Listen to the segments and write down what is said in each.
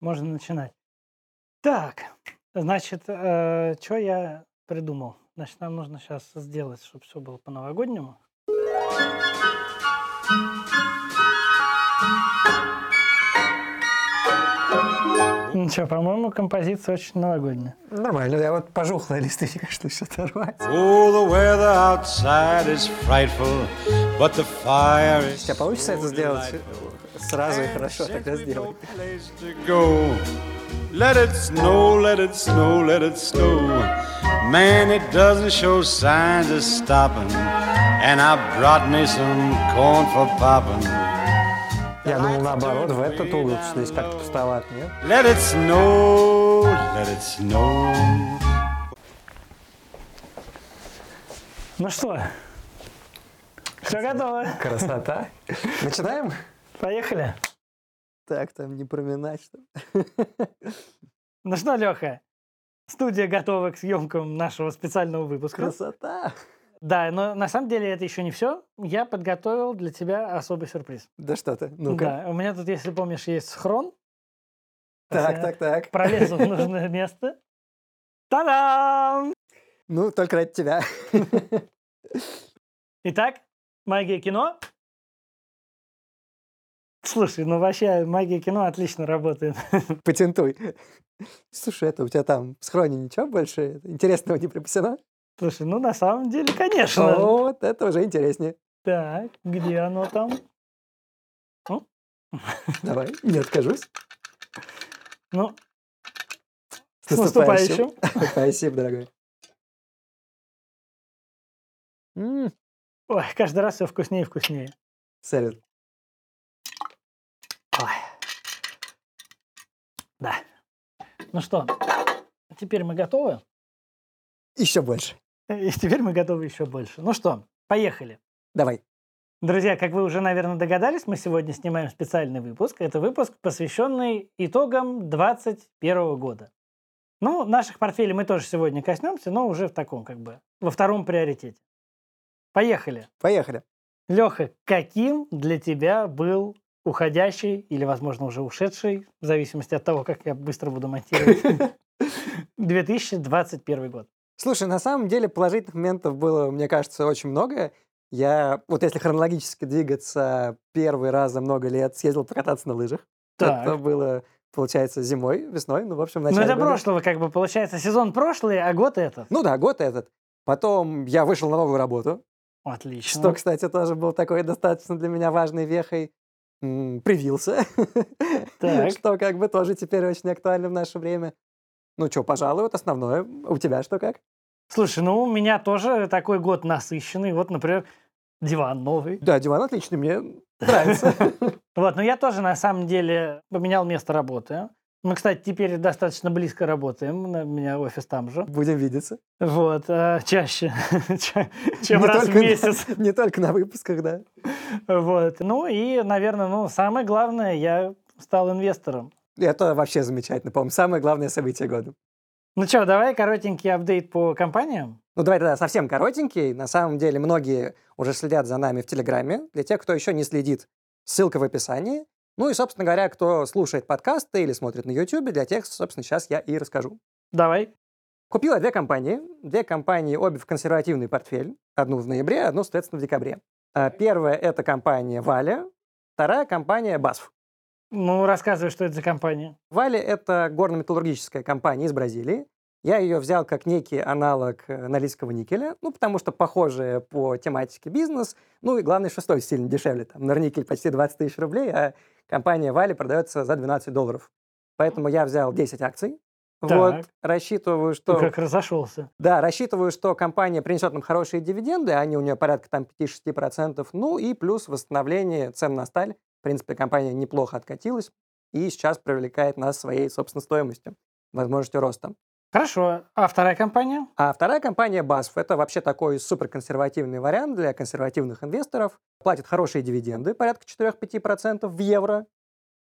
Можно начинать. Так, значит, э, что я придумал? Значит, нам нужно сейчас сделать, чтобы все было по-новогоднему. Ничего, по-моему, композиция очень новогодняя. Нормально, я вот пожухлая листочка, что еще оторвать. Oh, the weather outside is frightful, but the fire У is тебя получится это сделать сразу и хорошо, тогда сделай. place to go. Let it snow, let it snow, let it snow. Man, it doesn't show signs of stopping. And I brought me some corn for popping. Я думал наоборот, в этот угол, здесь как-то пустоват, нет? Let it snow, let it snow. Ну что, все готово? Красота. Начинаем? Поехали. Так, там не проминать, что Ну что, Леха, студия готова к съемкам нашего специального выпуска. Красота. Да, но на самом деле это еще не все. Я подготовил для тебя особый сюрприз. Да что ты, ну-ка. Да, у меня тут, если помнишь, есть схрон. Так, Я так, так. Пролезу в нужное место. Та-дам! Ну, только ради тебя. Итак, магия кино. Слушай, ну вообще магия кино отлично работает. Патентуй. Слушай, это у тебя там в схроне ничего больше интересного не припасено? Слушай, ну на самом деле, конечно. Вот, это уже интереснее. Так, где оно там? Давай, не откажусь. Ну, С наступающим. Спасибо, дорогой. Ой, каждый раз все вкуснее и вкуснее. Салют. Да. Ну что, теперь мы готовы? Еще больше. И теперь мы готовы еще больше. Ну что, поехали. Давай. Друзья, как вы уже, наверное, догадались, мы сегодня снимаем специальный выпуск. Это выпуск, посвященный итогам 2021 года. Ну, наших портфелей мы тоже сегодня коснемся, но уже в таком, как бы, во втором приоритете. Поехали. Поехали. Леха, каким для тебя был уходящий или, возможно, уже ушедший, в зависимости от того, как я быстро буду монтировать, 2021 год? Слушай, на самом деле положительных моментов было, мне кажется, очень много. Я, вот если хронологически двигаться, первый раз за много лет съездил покататься на лыжах. Так. Это было, получается, зимой, весной, ну, в общем, в Ну, начале это года. прошлого, как бы, получается, сезон прошлый, а год этот. Ну да, год этот. Потом я вышел на новую работу, Отлично. что, кстати, тоже был такой достаточно для меня важной вехой. Привился, что как бы тоже теперь очень актуально в наше время. Ну что, пожалуй, вот основное. У тебя что как? Слушай, ну, у меня тоже такой год насыщенный. Вот, например, диван новый. Да, диван отличный, мне нравится. Вот, но я тоже, на самом деле, поменял место работы. Мы, кстати, теперь достаточно близко работаем. У меня офис там же. Будем видеться. Вот, а, чаще, ча- чем Не раз в на- месяц. Не только на выпусках, да. Вот. Ну и, наверное, ну, самое главное, я стал инвестором. Это вообще замечательно, по-моему, самое главное событие года. Ну что, давай коротенький апдейт по компаниям. Ну, давай тогда совсем коротенький. На самом деле, многие уже следят за нами в Телеграме. Для тех, кто еще не следит, ссылка в описании. Ну и, собственно говоря, кто слушает подкасты или смотрит на YouTube, для тех, собственно, сейчас я и расскажу. Давай. Купила две компании. Две компании, обе в консервативный портфель. Одну в ноябре, одну, соответственно, в декабре. А, Первая – это компания Валя. Вторая компания BASF. Ну, рассказывай, что это за компания. Вали – это горно-металлургическая компания из Бразилии. Я ее взял как некий аналог э, норильского никеля, ну, потому что похожая по тематике бизнес, ну, и главное, стоит сильно дешевле. Там Норникель почти 20 тысяч рублей, а компания Вали продается за 12 долларов. Поэтому я взял 10 акций. Так. Вот, рассчитываю, Ты что... как разошелся. Да, рассчитываю, что компания принесет нам хорошие дивиденды, они у нее порядка там 5-6%, ну и плюс восстановление цен на сталь. В принципе, компания неплохо откатилась и сейчас привлекает нас своей, собственно, стоимостью, возможностью роста. Хорошо. А вторая компания? А вторая компания BASF – это вообще такой суперконсервативный вариант для консервативных инвесторов. Платит хорошие дивиденды, порядка 4-5% в евро.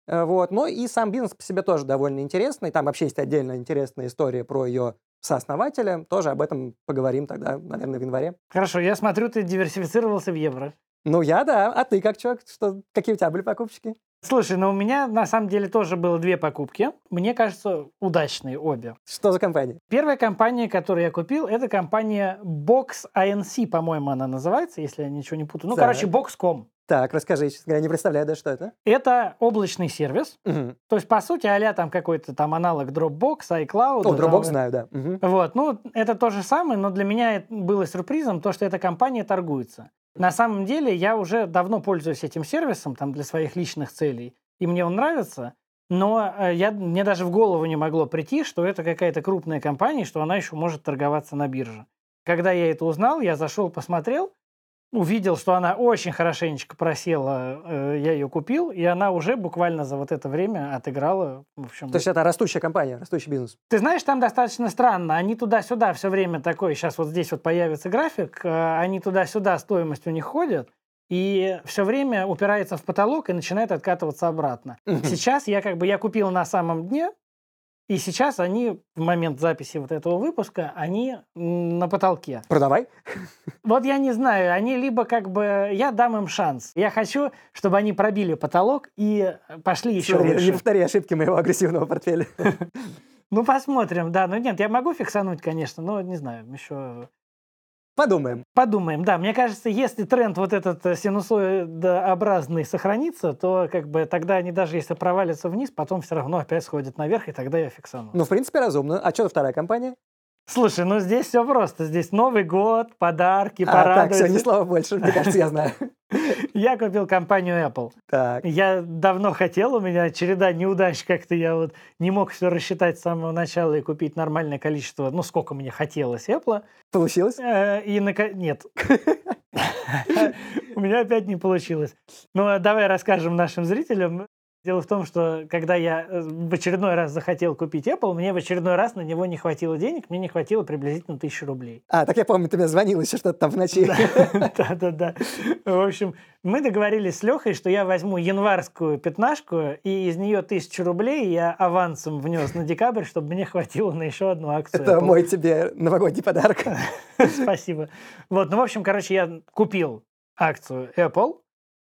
Э, Вот. Но и сам бизнес по себе тоже довольно интересный. Там вообще есть отдельная интересная история про ее сооснователя. Тоже об этом поговорим тогда, наверное, в январе. Хорошо, я смотрю, ты диверсифицировался в евро. Ну, я да. А ты как, чувак? Что, какие у тебя были покупочки? Слушай, ну у меня на самом деле тоже было две покупки. Мне кажется, удачные обе. Что за компания? Первая компания, которую я купил, это компания Box INC, по-моему, она называется, если я ничего не путаю. Ну, Так. короче, Box.com. Так, расскажи, честно говоря, не представляю, да, что это? Это облачный сервис. Мгм. То есть, по сути, а там какой-то там аналог Dropbox, iCloud. О, там, Dropbox знаю, да. Мгм. Вот, ну, это то же самое, но для меня это было сюрпризом то, что эта компания торгуется. На самом деле, я уже давно пользуюсь этим сервисом там, для своих личных целей, и мне он нравится, но э, я, мне даже в голову не могло прийти, что это какая-то крупная компания, что она еще может торговаться на бирже. Когда я это узнал, я зашел, посмотрел, увидел, что она очень хорошенечко просела, э, я ее купил, и она уже буквально за вот это время отыграла. В общем, То есть это растущая компания, растущий бизнес. ты знаешь, там достаточно странно. Они туда-сюда все время такой, сейчас вот здесь вот появится график, э, они туда-сюда, стоимость у них ходит, и все время упирается в потолок и начинает откатываться обратно. Сейчас я как бы, я купил на самом дне, и сейчас они, в момент записи вот этого выпуска, они на потолке. Продавай. Вот я не знаю, они либо как бы, я дам им шанс. Я хочу, чтобы они пробили потолок и пошли еще Смотри, выше. Не повтори ошибки моего агрессивного портфеля. Ну, посмотрим, да. Ну, нет, я могу фиксануть, конечно, но не знаю, еще Подумаем. подумаем. Да, мне кажется, если тренд вот этот э, синусоидообразный сохранится, то как бы тогда они даже если провалятся вниз, потом все равно опять сходят наверх, и тогда я фиксану. Ну, в принципе, разумно. А что вторая компания? Слушай, ну здесь все просто. Здесь Новый год, подарки, А, так, порадуйся. все, ни слова больше. Мне кажется, я знаю. Я купил компанию Apple. Так. Я давно хотел, у меня череда неудач, как-то я вот не мог все рассчитать с самого начала и купить нормальное количество, ну, сколько мне хотелось Apple. Получилось? Э, И нако- Нет. У меня опять не получилось. Ну, а давай расскажем нашим зрителям. Дело в том, что когда я э, в очередной раз захотел купить Apple, мне в очередной раз на него не хватило денег, мне не хватило приблизительно тысячи рублей. А, так я помню, ты мне звонил еще что-то там в ночи. Да-да-да. В общем, мы договорились с Лехой, что я возьму январскую пятнашку, и из нее тысячу рублей я авансом внес на декабрь, чтобы мне хватило на еще одну акцию. Это Apple. мой тебе новогодний подарок. Спасибо. Вот, ну, в общем, короче, я купил акцию Apple,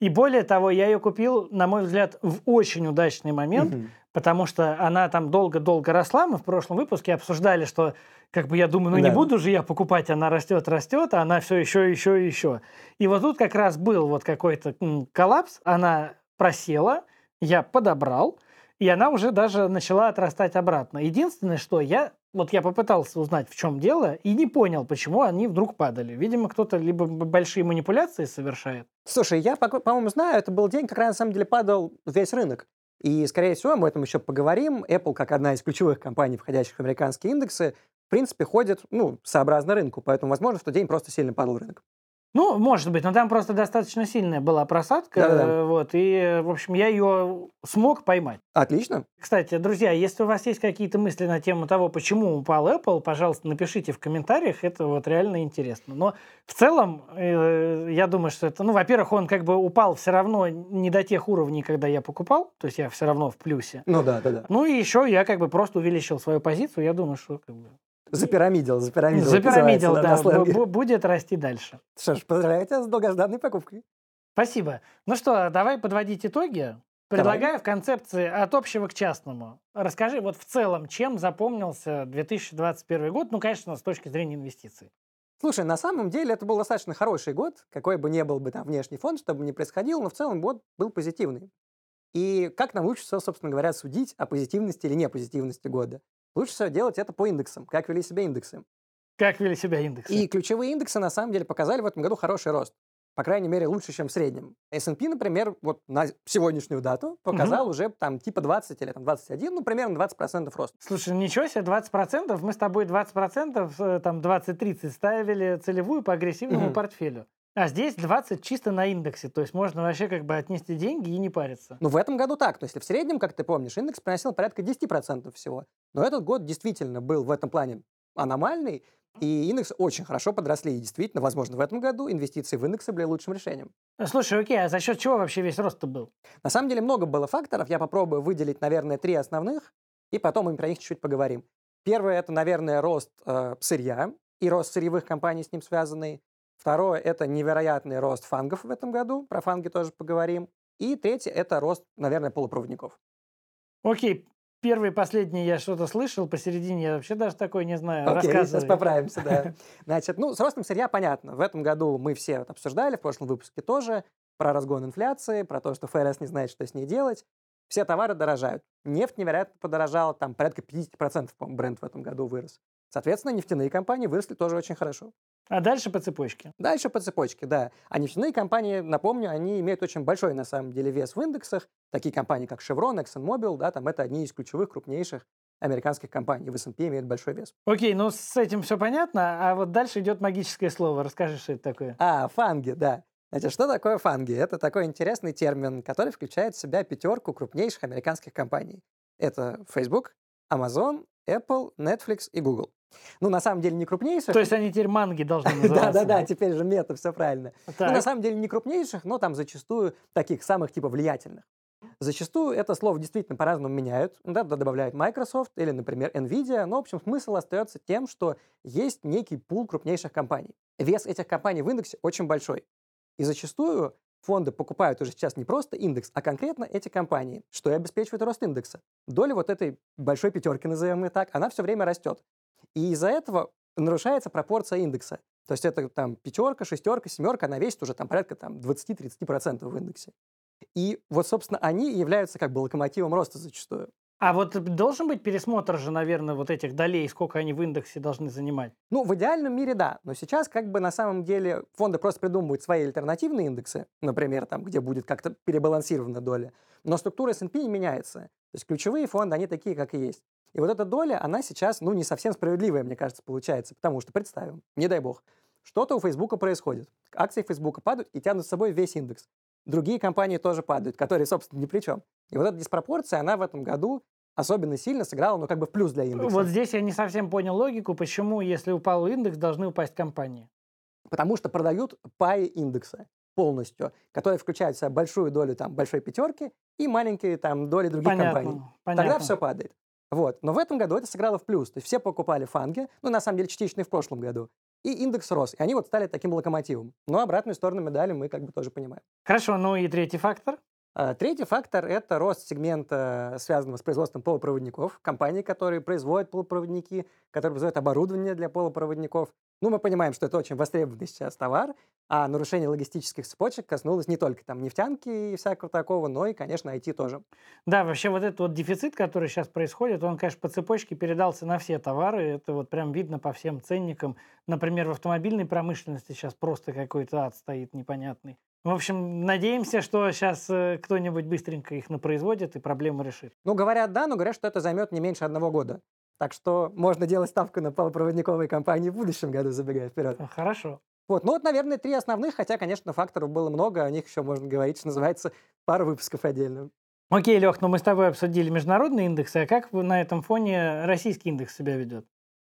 и более того, я ее купил, на мой взгляд, в очень удачный момент, Мгм. потому что она там долго-долго росла. Мы в прошлом выпуске обсуждали, что как бы я думаю, ну не Да. буду же я покупать, она растет, растет, а она все еще, еще, еще. И вот тут как раз был вот какой-то коллапс, она просела, я подобрал, и она уже даже начала отрастать обратно. Единственное, что я, вот я попытался узнать, в чем дело, и не понял, почему они вдруг падали. Видимо, кто-то либо большие манипуляции совершает. Слушай, я, по-моему, знаю, это был день, когда на самом деле падал весь рынок. И, скорее всего, мы об этом еще поговорим. Apple, как одна из ключевых компаний, входящих в американские индексы, в принципе, ходит, ну, сообразно рынку. Поэтому, возможно, в тот день просто сильно падал рынок. Ну, может быть, но там просто достаточно сильная была просадка, Да-да-да. э, вот, и, э, в общем, я ее смог поймать. Отлично. Кстати, друзья, если у вас есть какие-то мысли на тему того, почему упал Apple, пожалуйста, напишите в комментариях, это вот реально интересно. Но в целом, э, я думаю, что это, ну, во-первых, он как бы упал все равно не до тех уровней, когда я покупал, то есть я все равно в плюсе. Ну да, да, да. Ну и еще я как бы просто увеличил свою позицию, я думаю, что как бы... Запирамидил, запирамидил. Запирамидил, да, бу- будет расти дальше. Что ж, поздравляю тебя с долгожданной покупкой. Спасибо. Ну что, давай подводить итоги. Предлагаю в концепции от общего к частному. Расскажи вот в целом, чем запомнился 2021 год, ну, конечно, с точки зрения инвестиций. Слушай, на самом деле это был достаточно хороший год, какой бы ни был бы там внешний фон, что бы ни происходило, но в целом год был позитивный. И как нам лучше собственно говоря, судить о позитивности или непозитивности года? Лучше всего делать это по индексам, как вели себя индексы. Как вели себя индексы? И ключевые индексы на самом деле показали в этом году хороший рост. По крайней мере, лучше, чем в среднем. S&P, например, вот на сегодняшнюю дату показал уже там типа 20 или там 21, ну, примерно 20% роста. Слушай, ничего себе, 20%. Мы с тобой 20%, э, там 20-30 ставили целевую по агрессивному Мгм. портфелю. А здесь 20 чисто на индексе. То есть можно вообще как бы отнести деньги и не париться. Ну, в этом году так. То есть, в среднем, как ты помнишь, индекс приносил порядка 10% всего. Но этот год действительно был в этом плане аномальный, и индексы очень хорошо подросли. И действительно, возможно, в этом году инвестиции в индексы были лучшим решением. Слушай, окей, а за счет чего вообще весь рост-то был? На самом деле много было факторов. Я попробую выделить, наверное, три основных, и потом мы про них чуть-чуть поговорим. Первое – это, наверное, рост э, сырья и рост сырьевых компаний с ним связанный. Второе – это невероятный рост фангов в этом году. Про фанги тоже поговорим. И третье – это рост, наверное, полупроводников. Окей, первый и последний я что-то слышал, посередине я вообще даже такое не знаю. Окей, сейчас поправимся, да. Значит, ну, с ростом сырья понятно. В этом году мы все вот обсуждали, в прошлом выпуске тоже, про разгон инфляции, про то, что ФРС не знает, что с ней делать. Все товары дорожают. Нефть невероятно подорожала, там порядка 50%, по-моему, бренд в этом году вырос. Соответственно, нефтяные компании выросли тоже очень хорошо. А дальше по цепочке. Дальше по цепочке, да. А нефтяные компании, напомню, они имеют очень большой, на самом деле, вес в индексах. Такие компании, как Chevron, ExxonMobil, да, там это одни из ключевых, крупнейших американских компаний. В S&P имеют большой вес. Окей, ну с этим все понятно, а вот дальше идет магическое слово. Расскажи, что это такое. А, фанги, да. Значит, что такое фанги? Это такой интересный термин, который включает в себя пятерку крупнейших американских компаний. Это Facebook, Amazon, Apple, Netflix и Google. Ну, на самом деле, не крупнейших. То есть они теперь манги должны называться. Да-да-да, теперь же мета, все правильно. Ну, на самом деле, не крупнейших, но там зачастую таких самых типа влиятельных. Зачастую это слово действительно по-разному меняют. Да, туда добавляют Microsoft или, например, Nvidia. Но, в общем, смысл остается тем, что есть некий пул крупнейших компаний. Вес этих компаний в индексе очень большой. И зачастую фонды покупают уже сейчас не просто индекс, а конкретно эти компании, что и обеспечивает рост индекса. Доля вот этой большой пятерки, назовем ее так, она все время растет. И из-за этого нарушается пропорция индекса. То есть это там пятерка, шестерка, семерка, она весит уже там порядка там 20-30% в индексе. И вот, собственно, они являются как бы локомотивом роста зачастую. А вот должен быть пересмотр же, наверное, вот этих долей, сколько они в индексе должны занимать. Ну, в идеальном мире да, но сейчас как бы на самом деле фонды просто придумывают свои альтернативные индексы, например, там, где будет как-то перебалансирована доля, но структура S&P не меняется. То есть ключевые фонды, они такие, как и есть. И вот эта доля, она сейчас, ну, не совсем справедливая, мне кажется, получается, потому что, представим, не дай бог, что-то у Фейсбука происходит. Акции Фейсбука падают и тянут с собой весь индекс. Другие компании тоже падают, которые, собственно, ни при чем. И вот эта диспропорция, она в этом году особенно сильно сыграла, ну, как бы в плюс для индекса. Вот здесь я не совсем понял логику, почему, если упал индекс, должны упасть компании. потому что продают паи индекса полностью, которые включают в себя большую долю там большой пятерки и маленькие там доли других компаний. Понятно, понятно. Тогда все падает. Вот. Но в этом году это сыграло в плюс. То есть все покупали фанги, ну, на самом деле, частично и в прошлом году. И индекс рос. И они вот стали таким локомотивом. Но обратную сторону медали мы как бы тоже понимаем. Хорошо, ну и третий фактор. А, Третий фактор – это рост сегмента, связанного с производством полупроводников. Компании, которые производят полупроводники, которые производят оборудование для полупроводников. Ну, мы понимаем, что это очень востребованный сейчас товар, а нарушение логистических цепочек коснулось не только там нефтянки и всякого такого, но и, конечно, IT тоже. Да, вообще вот этот вот дефицит, который сейчас происходит, он, конечно, по цепочке передался на все товары. Это вот прям видно по всем ценникам. Например, в автомобильной промышленности сейчас просто какой-то ад стоит непонятный. В общем, надеемся, что сейчас кто-нибудь быстренько их напроизводит и проблему решит. Ну, говорят да, но говорят, что это займет не меньше одного года. Так что можно делать ставку на полупроводниковые компании в будущем году, забегая вперед. Хорошо. Вот, ну вот, наверное, три основных, хотя, конечно, факторов было много, о них еще можно говорить, что называется, пару выпусков отдельно. Окей, Лех, ну мы с тобой обсудили международные индексы, а как на этом фоне российский индекс себя ведет?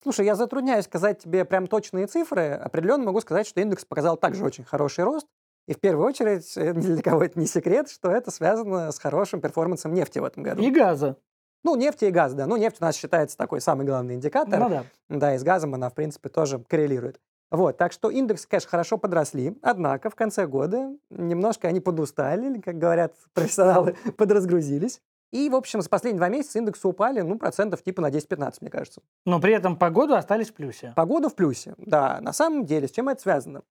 Слушай, я затрудняюсь сказать тебе прям точные цифры. Определенно могу сказать, что индекс показал также очень хороший рост. И в первую очередь, э, ни для кого это не секрет, что это связано с хорошим перформансом нефти в этом году. И газа. Ну, нефти и газ, да. Ну, нефть у нас считается такой самый главный индикатор. Ну да. Да, и с газом она, в принципе, тоже коррелирует. Вот, так что индекс, конечно, хорошо подросли, однако в конце года немножко они подустали, как говорят профессионалы, подразгрузились. И, в общем, за последние два месяца индексы упали, ну, процентов типа на 10-15, мне кажется. Но при этом по году остались в плюсе. Погода в плюсе, да. На самом деле, с чем это связано?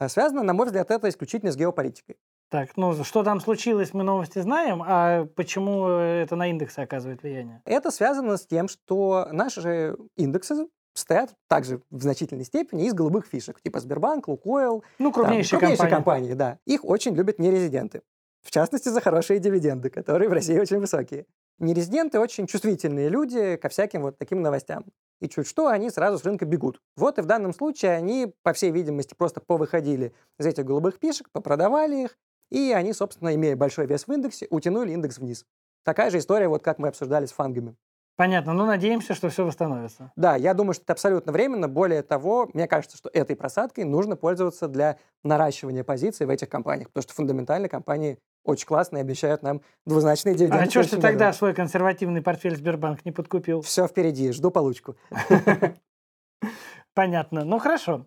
Э, Связано, на мой взгляд, это исключительно с геополитикой. Так, ну что там случилось, мы новости знаем, а почему это на индексы оказывает влияние? Это связано с тем, что наши индексы состоят также в значительной степени из голубых фишек, типа Сбербанк, Лукойл, Ну, Там крупнейшие, крупнейшие компании. компании, да. Их очень любят нерезиденты. В частности, за хорошие дивиденды, которые в России очень высокие. Нерезиденты очень чувствительные люди ко всяким вот таким новостям. И чуть что, они сразу с рынка бегут. Вот и в данном случае они, по всей видимости, просто повыходили из этих голубых пишек, попродавали их, и они, собственно, имея большой вес в индексе, утянули индекс вниз. Такая же история, вот как мы обсуждали с фангами. Понятно, ну надеемся, что все восстановится. Да, я думаю, что это абсолютно временно. Более того, мне кажется, что этой просадкой нужно пользоваться для наращивания позиций в этих компаниях, потому что фундаментально компании очень классные, обещают нам двузначные дивиденды. А что ж ты тогда свой консервативный портфель Сбербанк не подкупил? Все впереди, жду получку. Понятно. Ну хорошо.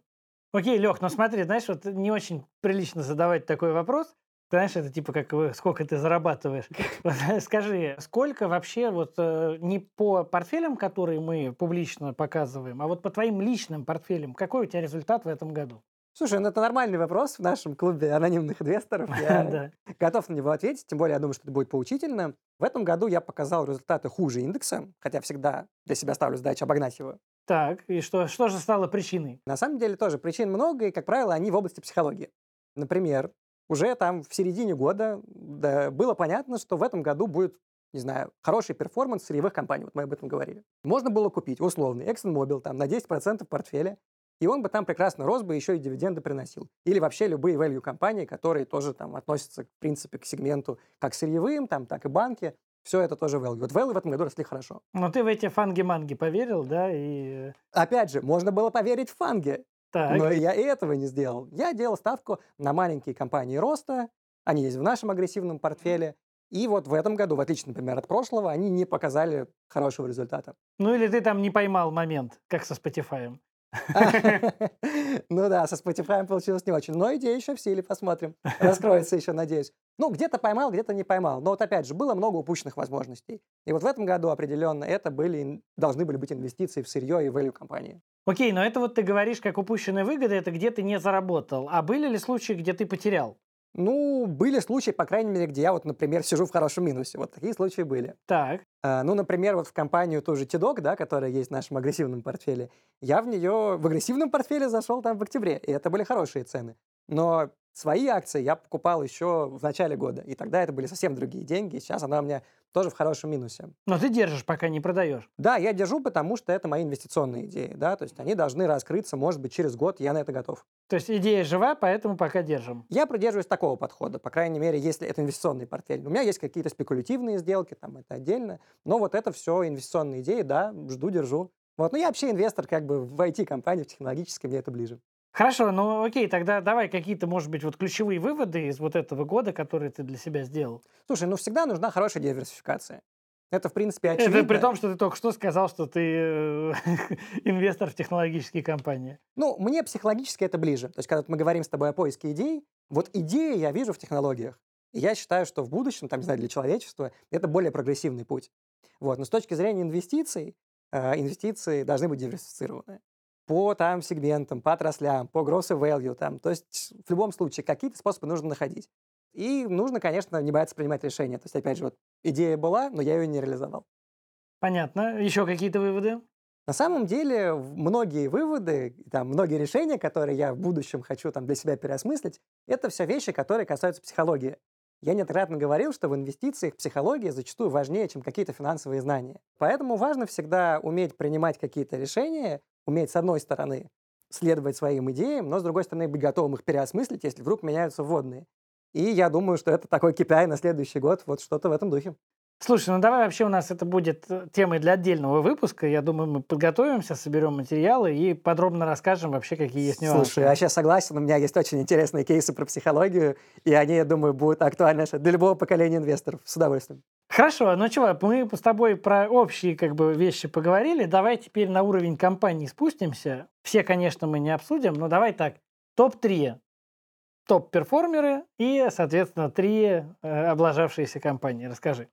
Окей, Лех, ну смотри, знаешь, вот не очень прилично задавать такой вопрос, Знаешь, это типа как сколько ты зарабатываешь. Скажи, сколько вообще вот э, не по портфелям, которые мы публично показываем, а вот по твоим личным портфелям, какой у тебя результат в этом году? Слушай, ну это нормальный вопрос в нашем клубе анонимных инвесторов. Я Да. готов на него ответить, тем более я думаю, что это будет поучительно. В этом году я показал результаты хуже индекса, хотя всегда для себя ставлю задачу обогнать его. Так, и что, что же стало причиной? На самом деле тоже причин много, и, как правило, они в области психологии. Например, уже там в середине года да, было понятно, что в этом году будет, не знаю, хороший перформанс сырьевых компаний, вот мы об этом говорили. Можно было купить условный ExxonMobil там на 10% портфеля, и он бы там прекрасно рос бы, еще и дивиденды приносил. Или вообще любые value компании, которые тоже там относятся, в принципе, к сегменту как сырьевым, там, так и банки. Все это тоже value. Вот value в этом году росли хорошо. Но ты в эти фанги-манги поверил, да? И э, Опять же, можно было поверить в фанги, так, Но я и этого не сделал. Я делал ставку на маленькие компании роста. Они есть в нашем агрессивном портфеле. И вот в этом году, в отличие, например, от прошлого, они не показали хорошего результата. ну или ты там не поймал момент, как со Spotify. Ну да, со Spotify получилось не очень. Но идея еще в силе, посмотрим. Раскроется еще, надеюсь. Ну, где-то поймал, где-то не поймал. Но вот опять же, было много упущенных возможностей. И вот в этом году определенно это были, должны были быть инвестиции в сырье и value компании. Окей, но это вот ты говоришь, как упущенные выгоды, это где ты не заработал. А были ли случаи, где ты потерял? Ну, были случаи, по крайней мере, где я вот, например, сижу в хорошем минусе. Вот такие случаи были. Так, А, Ну, например, вот в компанию тоже Тидок, да, которая есть в нашем агрессивном портфеле, я в нее в агрессивном портфеле зашел там в октябре, и это были хорошие цены. Но свои акции я покупал еще в начале года, и тогда это были совсем другие деньги, сейчас она у меня тоже в хорошем минусе. но ты держишь, пока не продаешь. Да, я держу, потому что это мои инвестиционные идеи, да, то есть они должны раскрыться, может быть, через год, я на это готов. То есть идея жива, поэтому пока держим. Я придерживаюсь такого подхода, по крайней мере, если это инвестиционный портфель. У меня есть какие-то спекулятивные сделки, там это отдельно, но вот это все инвестиционные идеи, да, жду, держу. Вот, ну я вообще инвестор как бы в IT-компании, в технологической, мне это ближе. Хорошо, ну окей, тогда давай какие-то, может быть, вот ключевые выводы из вот этого года, которые ты для себя сделал. Слушай, ну всегда нужна хорошая диверсификация. Это, в принципе, очевидно. Это при том, что ты только что сказал, что ты э, инвестор в технологические компании. Ну, мне психологически это ближе. То есть, когда мы говорим с тобой о поиске идей, вот идеи я вижу в технологиях. И я считаю, что в будущем, там, не знаю, для человечества, это более прогрессивный путь. Вот. Но с точки зрения инвестиций, э, инвестиции должны быть диверсифицированы. По там сегментам, по отраслям, по gross и value. Там. То есть, в любом случае, какие-то способы нужно находить. И нужно, конечно, не бояться принимать решения. То есть, опять же, вот идея была, но я ее не реализовал. Понятно. Еще какие-то выводы? На самом деле, многие выводы, там, многие решения, которые я в будущем хочу там, для себя переосмыслить, это все вещи, которые касаются психологии. Я неоднократно говорил, что в инвестициях психология зачастую важнее, чем какие-то финансовые знания. Поэтому важно всегда уметь принимать какие-то решения, уметь, с одной стороны, следовать своим идеям, но, с другой стороны, быть готовым их переосмыслить, если вдруг меняются вводные. И я думаю, что это такой KPI на следующий год, вот что-то в этом духе. Слушай, ну давай вообще у нас это будет э, темой для отдельного выпуска. Я думаю, мы подготовимся, соберем материалы и подробно расскажем вообще, какие есть нюансы. Слушай, я сейчас согласен, у меня есть очень интересные кейсы про психологию, и они, я думаю, будут актуальны для любого поколения инвесторов. С удовольствием. Хорошо, ну чего, мы с тобой про общие как бы вещи поговорили. Давай теперь на уровень компаний спустимся. Все, конечно, мы не обсудим, но давай так. Топ-3 топ-перформеры и, соответственно, три э, облажавшиеся компании. Расскажи.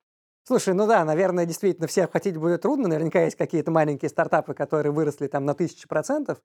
Слушай, ну да, наверное, действительно всех охватить будет трудно. Наверняка есть какие-то маленькие стартапы, которые выросли там на тысячи процентов.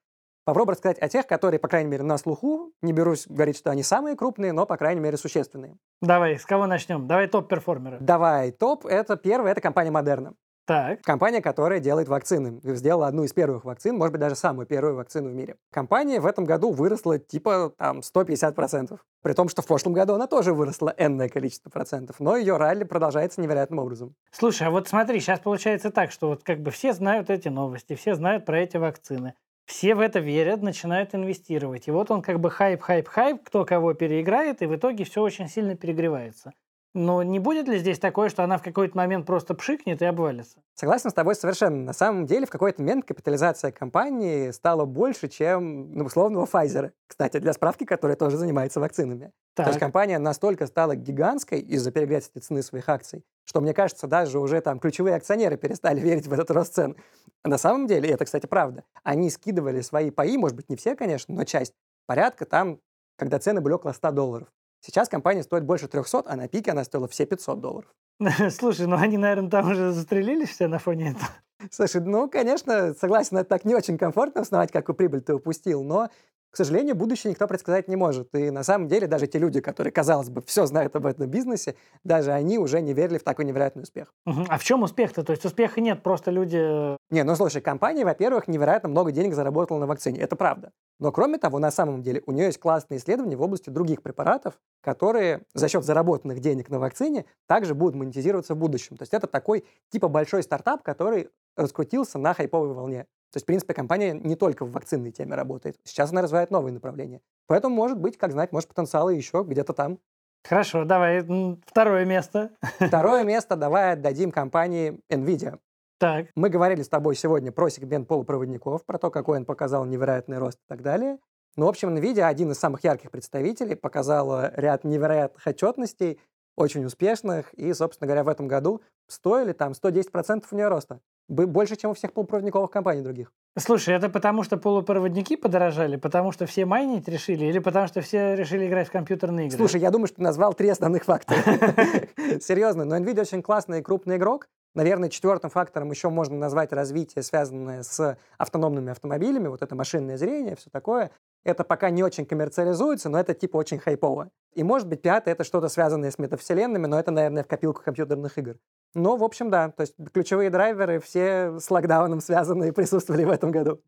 Попробую рассказать о тех, которые, по крайней мере, на слуху. Не берусь говорить, что они самые крупные, но, по крайней мере, существенные. Давай, с кого начнем? Давай топ-перформеры. Давай, топ. Это первое, это компания Модерна. Так, Компания, которая делает вакцины. Сделала одну из первых вакцин, может быть, даже самую первую вакцину в мире. Компания в этом году выросла типа там 150%. При том, что в прошлом году она тоже выросла энное количество процентов. Но ее ралли продолжается невероятным образом. Слушай, а вот смотри, сейчас получается так, что вот как бы все знают эти новости, все знают про эти вакцины. Все в это верят, начинают инвестировать. И вот он как бы хайп, хайп, хайп, кто кого переиграет, и в итоге все очень сильно перегревается. Но не будет ли здесь такое, что она в какой-то момент просто пшикнет и обвалится? Согласен с тобой совершенно. На самом деле, в какой-то момент капитализация компании стала больше, чем ну, условного Pfizer. Кстати, для справки, которая тоже занимается вакцинами. То есть Так, компания настолько стала гигантской из-за перегретости цены своих акций, что, мне кажется, даже уже там ключевые акционеры перестали верить в этот рост цен. На самом деле, и это, кстати, правда, они скидывали свои паи, может быть, не все, конечно, но часть, порядка там, когда цены были около 100 долларов. Сейчас компания стоит больше 300, а на пике она стоила все 500 долларов. Слушай, ну они, наверное, там уже застрелились все на фоне этого. Слушай, ну, конечно, согласен, это так не очень комфортно узнавать, какую прибыль ты упустил, но к сожалению, будущее никто предсказать не может. И на самом деле даже те люди, которые, казалось бы, все знают об этом бизнесе, даже они уже не верили в такой невероятный успех. Угу. А в чем успех-то? То есть успеха нет, просто люди... Э, не, ну слушай, компания, во-первых, невероятно много денег заработала на вакцине, это правда. Но кроме того, на самом деле, у нее есть классные исследования в области других препаратов, которые за счет заработанных денег на вакцине также будут монетизироваться в будущем. То есть это такой типа большой стартап, который раскрутился на хайповой волне. То есть, в принципе, компания не только в вакцинной теме работает. Сейчас она развивает новые направления. Поэтому, может быть, как знать, может, потенциалы еще где-то там. Хорошо, давай второе место. Второе место давай отдадим компании NVIDIA. Так. Мы говорили с тобой сегодня про сегмент полупроводников, про то, какой он показал невероятный рост и так далее. Ну, в общем, NVIDIA один из самых ярких представителей, показала ряд невероятных отчетностей, очень успешных, и, собственно говоря, в этом году стоили там 110% у нее роста больше, чем у всех полупроводниковых компаний других. Слушай, это потому что полупроводники подорожали, потому что все майнить решили, или потому что все решили играть в компьютерные игры? Слушай, я думаю, что ты назвал три основных фактора. Серьезно, но NVIDIA очень классный и крупный игрок. Наверное, четвертым фактором еще можно назвать развитие, связанное с автономными автомобилями, вот это машинное зрение, все такое. Это пока не очень коммерциализуется, но это типа очень хайпово. И может быть пятое — это что-то связанное с метавселенными, но это, наверное, в копилку компьютерных игр. Ну, в общем, да. То есть ключевые драйверы все с локдауном связаны и присутствовали в этом году.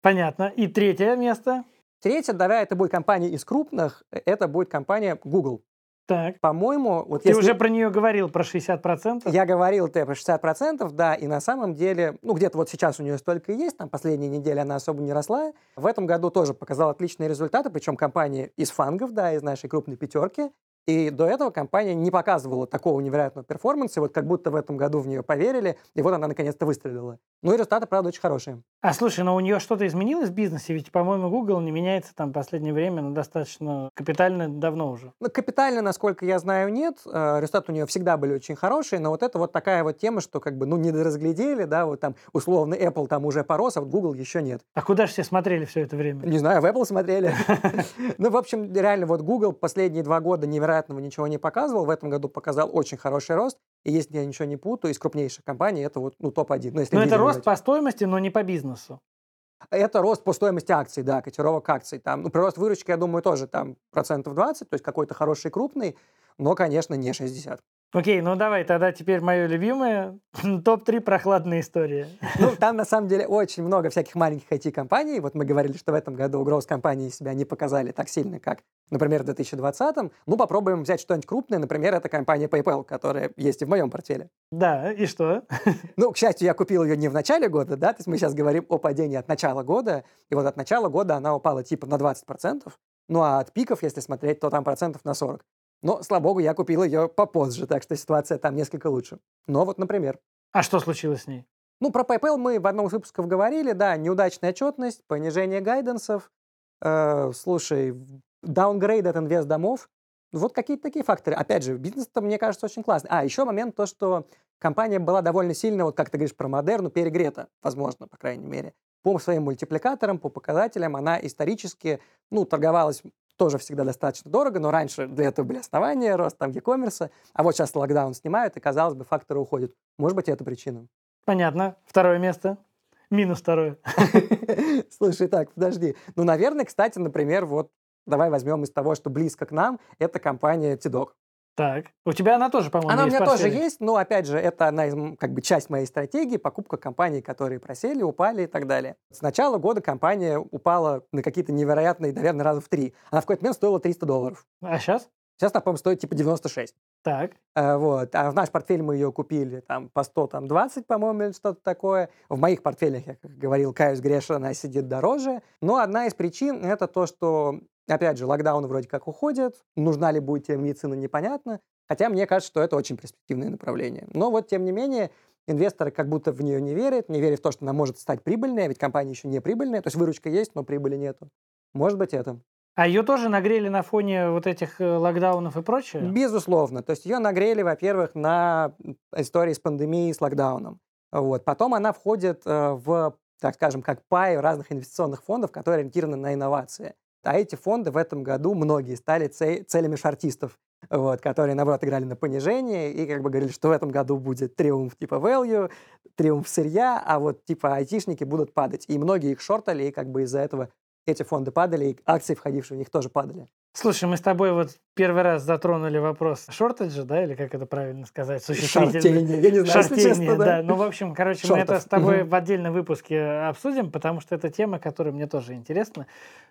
Понятно. И третье место? Третье, давай, это будет компания из крупных, это будет компания Google. Так. По-моему, вот Ты если... уже про нее говорил, про 60%? Я говорил ты про 60%, да, и на самом деле, ну, где-то вот сейчас у нее столько и есть, там последние недели она особо не росла. В этом году тоже показала отличные результаты, причем компания из фангов, да, из нашей крупной пятерки. И до этого компания не показывала такого невероятного перформанса, вот как будто в этом году в нее поверили, и вот она наконец-то выстрелила. Ну и результаты, правда, очень хорошие. А слушай, но у нее что-то изменилось в бизнесе? Ведь, по-моему, Google не меняется там в последнее время, но достаточно капитально давно уже. Ну, капитально, насколько я знаю, нет. Э, результаты у нее всегда были очень хорошие, но вот это вот такая вот тема, что как бы, ну, не разглядели, да, вот там условно Apple там уже порос, а вот Google еще нет. А куда же все смотрели все это время? Не знаю, в Apple смотрели. Ну, в общем, реально, вот Google последние два года невероятно невероятного ничего не показывал. В этом году показал очень хороший рост. И если я ничего не путаю, из крупнейших компаний это вот ну, топ-1. Ну, но это рост по стоимости, но не по бизнесу. Это рост по стоимости акций, да, котировок акций. Там, ну, прирост выручки, я думаю, тоже там процентов 20, то есть какой-то хороший крупный, но, конечно, не 60. Окей, ну давай тогда теперь мое любимое. Топ-3 прохладные истории. Ну, там на самом деле очень много всяких маленьких IT-компаний. Вот мы говорили, что в этом году гроус-компании себя не показали так сильно, как, например, в 2020. Ну, попробуем взять что-нибудь крупное. Например, это компания PayPal, которая есть и в моем портфеле. Да, и что? Ну, к счастью, я купил ее не в начале года, да, то есть мы сейчас говорим о падении от начала года, и вот от начала года она упала типа на 20%, ну а от пиков, если смотреть, то там процентов на 40. Но, слава богу, я купил ее попозже, так что ситуация там несколько лучше. Но вот, например. А что случилось с ней? Ну, про PayPal мы в одном из выпусков говорили, да, неудачная отчетность, понижение гайденсов, э, слушай, даунгрейд от инвест домов. Вот какие-то такие факторы. Опять же, бизнес-то, мне кажется, очень классный. А, еще момент то, что компания была довольно сильно, вот как ты говоришь про модерну, перегрета, возможно, по крайней мере. По своим мультипликаторам, по показателям она исторически, ну, торговалась тоже всегда достаточно дорого, но раньше для этого были основания, рост там e-commerce, а вот сейчас локдаун снимают, и, казалось бы, факторы уходят. Может быть, это причина. Понятно. Второе место. Минус второе. Слушай, так, подожди. Ну, наверное, кстати, например, вот давай возьмем из того, что близко к нам, это компания Тидок. Так. У тебя она тоже, по-моему, Она у меня тоже есть, но, опять же, это одна из, как бы, часть моей стратегии, покупка компаний, которые просели, упали и так далее. С начала года компания упала на какие-то невероятные, наверное, раза в три. Она в какой-то момент стоила 300 долларов. А сейчас? Сейчас она, по-моему, стоит типа 96. Так. А, вот. А в наш портфель мы ее купили там по 100, там 20, по-моему, или что-то такое. В моих портфелях, я как говорил, каюсь греша, она сидит дороже. Но одна из причин — это то, что Опять же, локдаун вроде как уходит, нужна ли будет медицина, непонятно. Хотя мне кажется, что это очень перспективное направление. Но вот, тем не менее, инвесторы как будто в нее не верят, не верят в то, что она может стать прибыльной, а ведь компания еще не прибыльная, то есть выручка есть, но прибыли нету. Может быть, это. А ее тоже нагрели на фоне вот этих э, локдаунов и прочего? Безусловно. То есть ее нагрели, во-первых, на истории с пандемией, с локдауном. Вот. Потом она входит э, в, так скажем, как пай разных инвестиционных фондов, которые ориентированы на инновации. А эти фонды в этом году многие стали целями шартистов, вот, которые, наоборот, играли на понижение и как бы говорили, что в этом году будет триумф типа value, триумф сырья, а вот типа айтишники будут падать. И многие их шортали, и как бы из-за этого эти фонды падали, и акции, входившие в них, тоже падали. Слушай, мы с тобой вот первый раз затронули вопрос шортеджа, да, или как это правильно сказать? Шартение, я не знаю, Шартение, честно, да. да. Ну, в общем, короче, Шортов. мы это с тобой угу. в отдельном выпуске обсудим, потому что это тема, которая мне тоже интересна.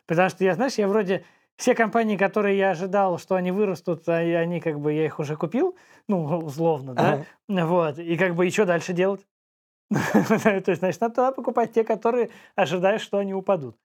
Потому что я, знаешь, я вроде все компании, которые я ожидал, что они вырастут, а они как бы, я их уже купил, ну, условно, да, ага. вот, и как бы еще дальше делать? То есть, значит, надо покупать те, которые ожидаешь, что они упадут.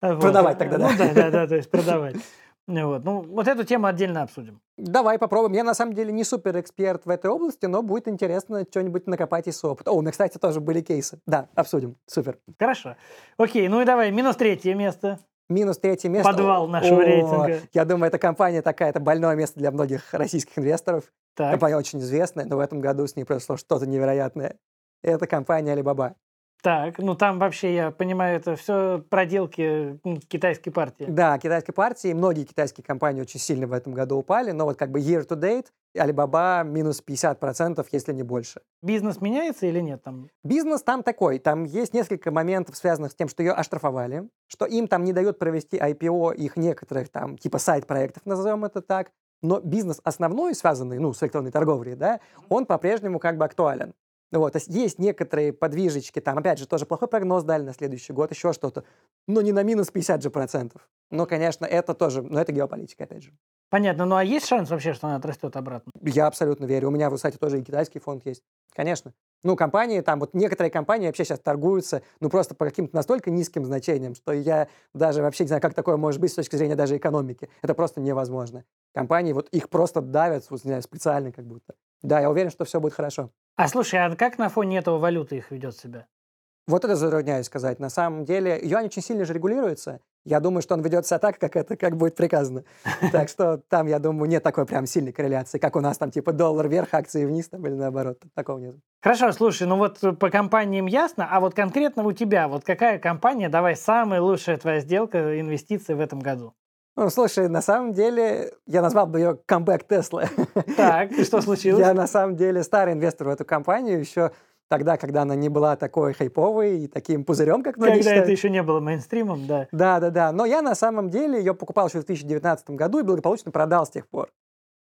Продавать тогда, да? Ну, да, да, да, то есть продавать. Вот. Ну, вот эту тему отдельно обсудим. Давай попробуем. Я на самом деле не супер эксперт в этой области, но будет интересно что-нибудь накопать из опыта. О, у меня, кстати, тоже были кейсы. Да, обсудим. Супер. Хорошо. Окей, ну и давай, минус третье место. Минус третье место. Подвал нашего О, рейтинга. Я думаю, эта компания такая, это больное место для многих российских инвесторов. Так. Компания очень известная, но в этом году с ней произошло что-то невероятное. Это компания Alibaba. Так, ну там вообще, я понимаю, это все проделки китайской партии. Да, китайской партии. Многие китайские компании очень сильно в этом году упали, но вот как бы year to date Alibaba минус 50%, если не больше. Бизнес меняется или нет там? Бизнес там такой. Там есть несколько моментов, связанных с тем, что ее оштрафовали, что им там не дают провести IPO их некоторых там, типа сайт-проектов, назовем это так. Но бизнес основной, связанный ну, с электронной торговлей, да, он по-прежнему как бы актуален. Ну вот, то есть есть некоторые подвижечки, там, опять же, тоже плохой прогноз дали на следующий год, еще что-то, но не на минус 50 же процентов. Но, конечно, это тоже, но это геополитика, опять же. Понятно, ну а есть шанс вообще, что она отрастет обратно? Я абсолютно верю. У меня, кстати, тоже и китайский фонд есть. Конечно. Ну, компании, там вот некоторые компании вообще сейчас торгуются, ну, просто по каким-то настолько низким значениям, что я даже вообще не знаю, как такое может быть с точки зрения даже экономики. Это просто невозможно. Компании, вот их просто давят, вот, не знаю, специально как будто. Да, я уверен, что все будет хорошо. А слушай, а как на фоне этого валюты их ведет себя? Вот это затрудняюсь сказать. На самом деле, юань очень сильно же регулируется. Я думаю, что он ведет себя так, как это как будет приказано. Так что там, я думаю, нет такой прям сильной корреляции, как у нас там типа доллар вверх, акции вниз, там, или наоборот. Такого нет. Хорошо, слушай, ну вот по компаниям ясно, а вот конкретно у тебя, вот какая компания, давай, самая лучшая твоя сделка, инвестиции в этом году? Ну, слушай, на самом деле, я назвал бы ее камбэк Тесла. Так, и что случилось? Я на самом деле старый инвестор в эту компанию еще тогда, когда она не была такой хайповой и таким пузырем, как многие Когда это еще не было мейнстримом, да. Да, да, да. Но я на самом деле ее покупал еще в 2019 году и благополучно продал с тех пор.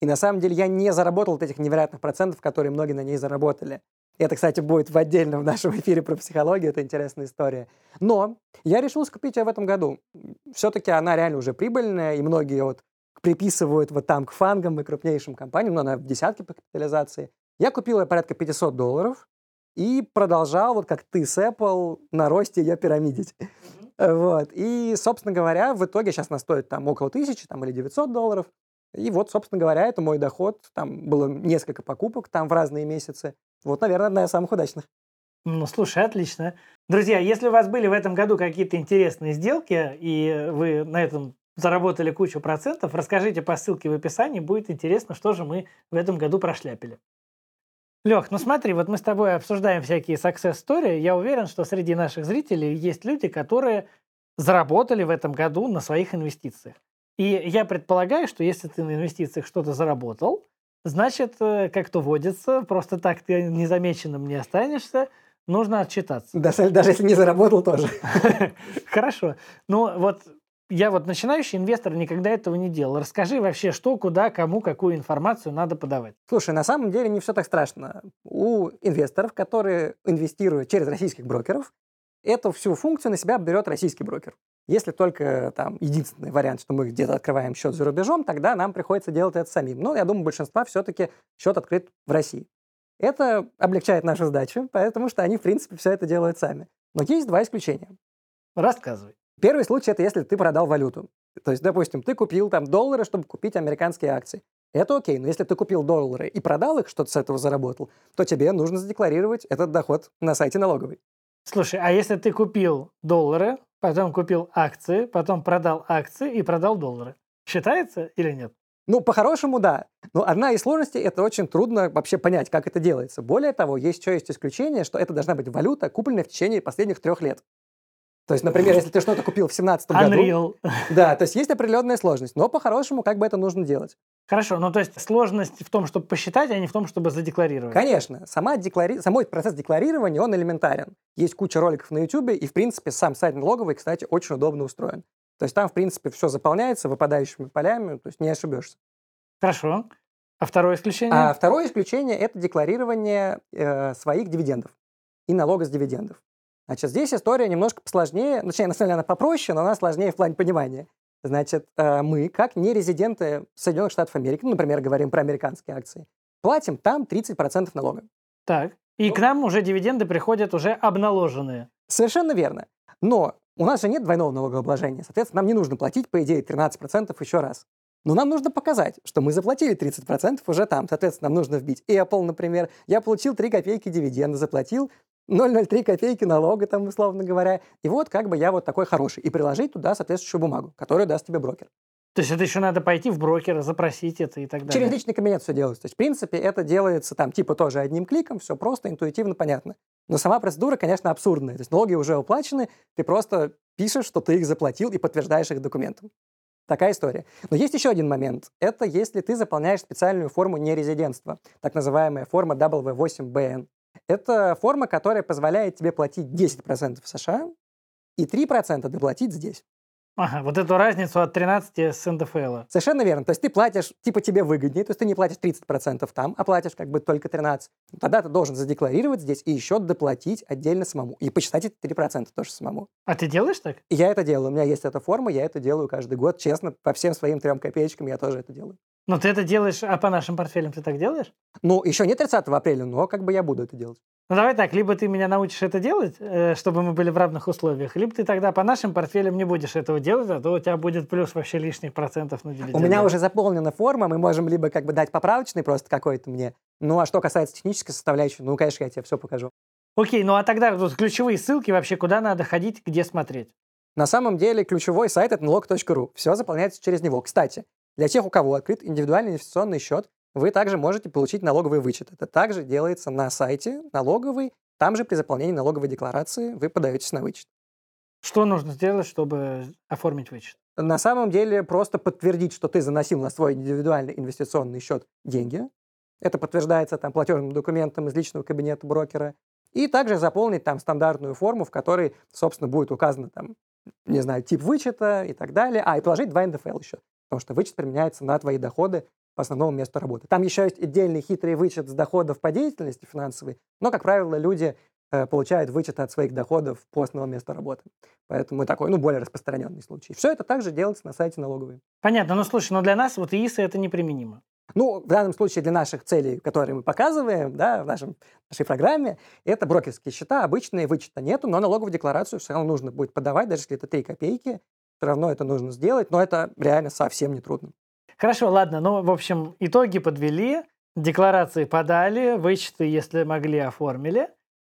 И на самом деле я не заработал вот этих невероятных процентов, которые многие на ней заработали. Это, кстати, будет в отдельном нашем эфире про психологию, это интересная история. Но я решил скупить ее в этом году. Все-таки она реально уже прибыльная, и многие вот приписывают вот там к фангам и крупнейшим компаниям, но она в десятке по капитализации. Я купил ее порядка 500 долларов и продолжал, вот как ты с Apple, на росте ее пирамидить. Вот. И, собственно говоря, в итоге сейчас она стоит там около тысячи там, или 900 долларов. И вот, собственно говоря, это мой доход. Там было несколько покупок там в разные месяцы. Вот, наверное, одна из самых удачных. Ну, слушай, отлично. Друзья, если у вас были в этом году какие-то интересные сделки, и вы на этом заработали кучу процентов, расскажите по ссылке в описании, будет интересно, что же мы в этом году прошляпили. Лех, ну смотри, вот мы с тобой обсуждаем всякие success story. Я уверен, что среди наших зрителей есть люди, которые заработали в этом году на своих инвестициях. И я предполагаю, что если ты на инвестициях что-то заработал, значит, э, как то водится, просто так ты незамеченным не останешься, нужно отчитаться. Даже, даже если не заработал тоже. Хорошо. Ну вот я вот начинающий инвестор никогда этого не делал. Расскажи вообще, что, куда, кому, какую информацию надо подавать. Слушай, на самом деле не все так страшно. У инвесторов, которые инвестируют через российских брокеров, эту всю функцию на себя берет российский брокер. Если только там единственный вариант, что мы где-то открываем счет за рубежом, тогда нам приходится делать это самим. Но я думаю, большинства все-таки счет открыт в России. Это облегчает нашу задачу, потому что они, в принципе, все это делают сами. Но есть два исключения. Рассказывай. Первый случай – это если ты продал валюту. То есть, допустим, ты купил там доллары, чтобы купить американские акции. Это окей, но если ты купил доллары и продал их, что-то с этого заработал, то тебе нужно задекларировать этот доход на сайте налоговой. Слушай, а если ты купил доллары, потом купил акции, потом продал акции и продал доллары, считается или нет? Ну, по-хорошему, да. Но одна из сложностей – это очень трудно вообще понять, как это делается. Более того, есть еще есть исключение, что это должна быть валюта, купленная в течение последних трех лет. То есть, например, если ты что-то купил в 2017 году, Unreal. да, то есть есть определенная сложность, но по-хорошему как бы это нужно делать. Хорошо, ну то есть сложность в том, чтобы посчитать, а не в том, чтобы задекларировать. Конечно, сама деклари... самой процесс декларирования, он элементарен. Есть куча роликов на YouTube, и, в принципе, сам сайт налоговый, кстати, очень удобно устроен. То есть там, в принципе, все заполняется выпадающими полями, то есть не ошибешься. Хорошо. А второе исключение? А второе исключение – это декларирование э, своих дивидендов и налога с дивидендов. Значит, здесь история немножко посложнее, ну, точнее, на самом деле она попроще, но она сложнее в плане понимания. Значит, э, мы, как нерезиденты Соединенных Штатов Америки, ну, например, говорим про американские акции, платим там 30% налога. Так. И Ну. к нам уже дивиденды приходят уже обналоженные. Совершенно верно. Но у нас же нет двойного налогообложения. Соответственно, нам не нужно платить, по идее, 13% еще раз. Но нам нужно показать, что мы заплатили 30% уже там. Соответственно, нам нужно вбить Apple, например. Я получил 3 копейки дивиденда, заплатил 0,03 копейки налога, там, условно говоря. И вот как бы я вот такой хороший. И приложить туда соответствующую бумагу, которую даст тебе брокер. То есть это еще надо пойти в брокера, запросить это и так далее. Через личный кабинет все делается. То есть, в принципе, это делается там типа тоже одним кликом, все просто, интуитивно, понятно. Но сама процедура, конечно, абсурдная. То есть налоги уже уплачены, ты просто пишешь, что ты их заплатил и подтверждаешь их документом. Такая история. Но есть еще один момент. Это если ты заполняешь специальную форму нерезидентства, так называемая форма W8BN. Это форма, которая позволяет тебе платить 10% в США и 3% доплатить здесь. Ага, вот эту разницу от 13 с НДФЛ. Совершенно верно. То есть ты платишь, типа тебе выгоднее, то есть ты не платишь 30% там, а платишь как бы только 13%. Тогда ты должен задекларировать здесь и еще доплатить отдельно самому. И посчитать эти 3% тоже самому. А ты делаешь так? Я это делаю. У меня есть эта форма, я это делаю каждый год. Честно, по всем своим трем копеечкам я тоже это делаю. Ну, ты это делаешь, а по нашим портфелям ты так делаешь? Ну, еще не 30 апреля, но как бы я буду это делать. Ну, давай так, либо ты меня научишь это делать, э, чтобы мы были в равных условиях, либо ты тогда по нашим портфелям не будешь этого делать, а то у тебя будет плюс вообще лишних процентов на дивиденды. У меня уже заполнена форма, мы можем либо как бы дать поправочный просто какой-то мне. Ну, а что касается технической составляющей, ну, конечно, я тебе все покажу. Окей, ну а тогда вот ключевые ссылки вообще, куда надо ходить, где смотреть? На самом деле ключевой сайт это налог.ру. Все заполняется через него. Кстати, для тех, у кого открыт индивидуальный инвестиционный счет, вы также можете получить налоговый вычет. Это также делается на сайте налоговый. Там же при заполнении налоговой декларации вы подаетесь на вычет. Что нужно сделать, чтобы оформить вычет? На самом деле просто подтвердить, что ты заносил на свой индивидуальный инвестиционный счет деньги. Это подтверждается там платежным документом из личного кабинета брокера. И также заполнить там стандартную форму, в которой, собственно, будет указано там, не знаю, тип вычета и так далее. А, и положить 2 НДФЛ еще, потому что вычет применяется на твои доходы по основному месту работы. Там еще есть отдельный хитрый вычет с доходов по деятельности финансовой, но, как правило, люди э, получают вычет от своих доходов по основному месту работы. Поэтому такой, ну, более распространенный случай. Все это также делается на сайте налоговой. Понятно, ну слушай, но для нас вот ИИСа это неприменимо. Ну, в данном случае для наших целей, которые мы показываем да, в нашем, нашей программе, это брокерские счета, обычные вычета нету, но налоговую декларацию все равно нужно будет подавать, даже если это 3 копейки, все равно это нужно сделать, но это реально совсем не трудно. Хорошо, ладно, ну, в общем, итоги подвели, декларации подали, вычеты, если могли, оформили.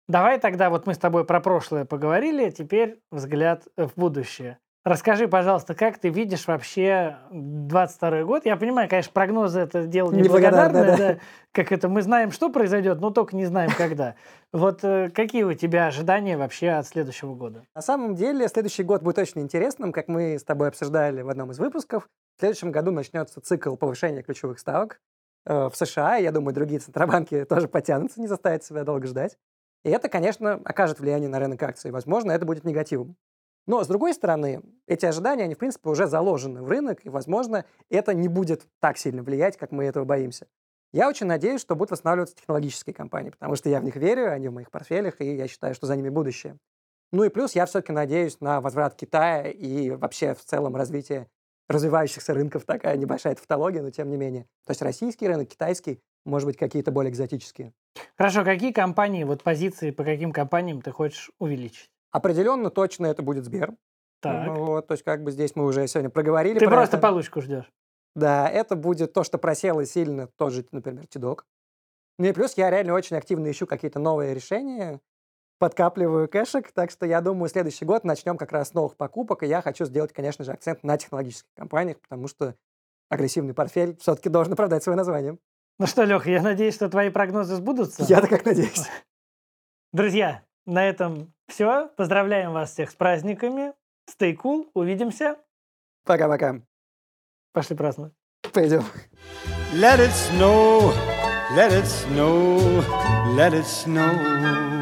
Давай тогда, вот мы с тобой про прошлое поговорили, теперь взгляд в будущее. Расскажи, пожалуйста, как ты видишь вообще 22 год? Я понимаю, конечно, прогнозы это дело Неблагодарное, да. да. как это мы знаем, что произойдет, но только не знаем, когда. Вот э, какие у тебя ожидания вообще от следующего года? На самом деле, следующий год будет очень интересным, как мы с тобой обсуждали в одном из выпусков. В следующем году начнется цикл повышения ключевых ставок э, в США, я думаю, другие центробанки тоже потянутся, не заставят себя долго ждать. И это, конечно, окажет влияние на рынок акций. Возможно, это будет негативом. Но, с другой стороны, эти ожидания, они, в принципе, уже заложены в рынок, и, возможно, это не будет так сильно влиять, как мы этого боимся. Я очень надеюсь, что будут восстанавливаться технологические компании, потому что я в них верю, они в моих портфелях, и я считаю, что за ними будущее. Ну и плюс я все-таки надеюсь на возврат Китая и вообще в целом развитие развивающихся рынков, такая небольшая тавтология, но тем не менее. То есть российский рынок, китайский, может быть, какие-то более экзотические. Хорошо, какие компании, вот позиции по каким компаниям ты хочешь увеличить? Определенно точно это будет Сбер. Так. Ну Вот, то есть как бы здесь мы уже сегодня проговорили. ты про просто это. получку ждешь. Да, это будет то, что просело сильно, тоже, например, Тидок. Ну и плюс я реально очень активно ищу какие-то новые решения, подкапливаю кэшек, так что я думаю, следующий год начнем как раз с новых покупок, и я хочу сделать, конечно же, акцент на технологических компаниях, потому что агрессивный портфель все-таки должен оправдать свое название. Ну что, Леха, я надеюсь, что твои прогнозы сбудутся. Я-то как надеюсь. Друзья, на этом все. Поздравляем вас всех с праздниками. Stay cool. Увидимся. Пока-пока. Пошли праздновать. Пойдем. Let it snow, let it snow, let it snow.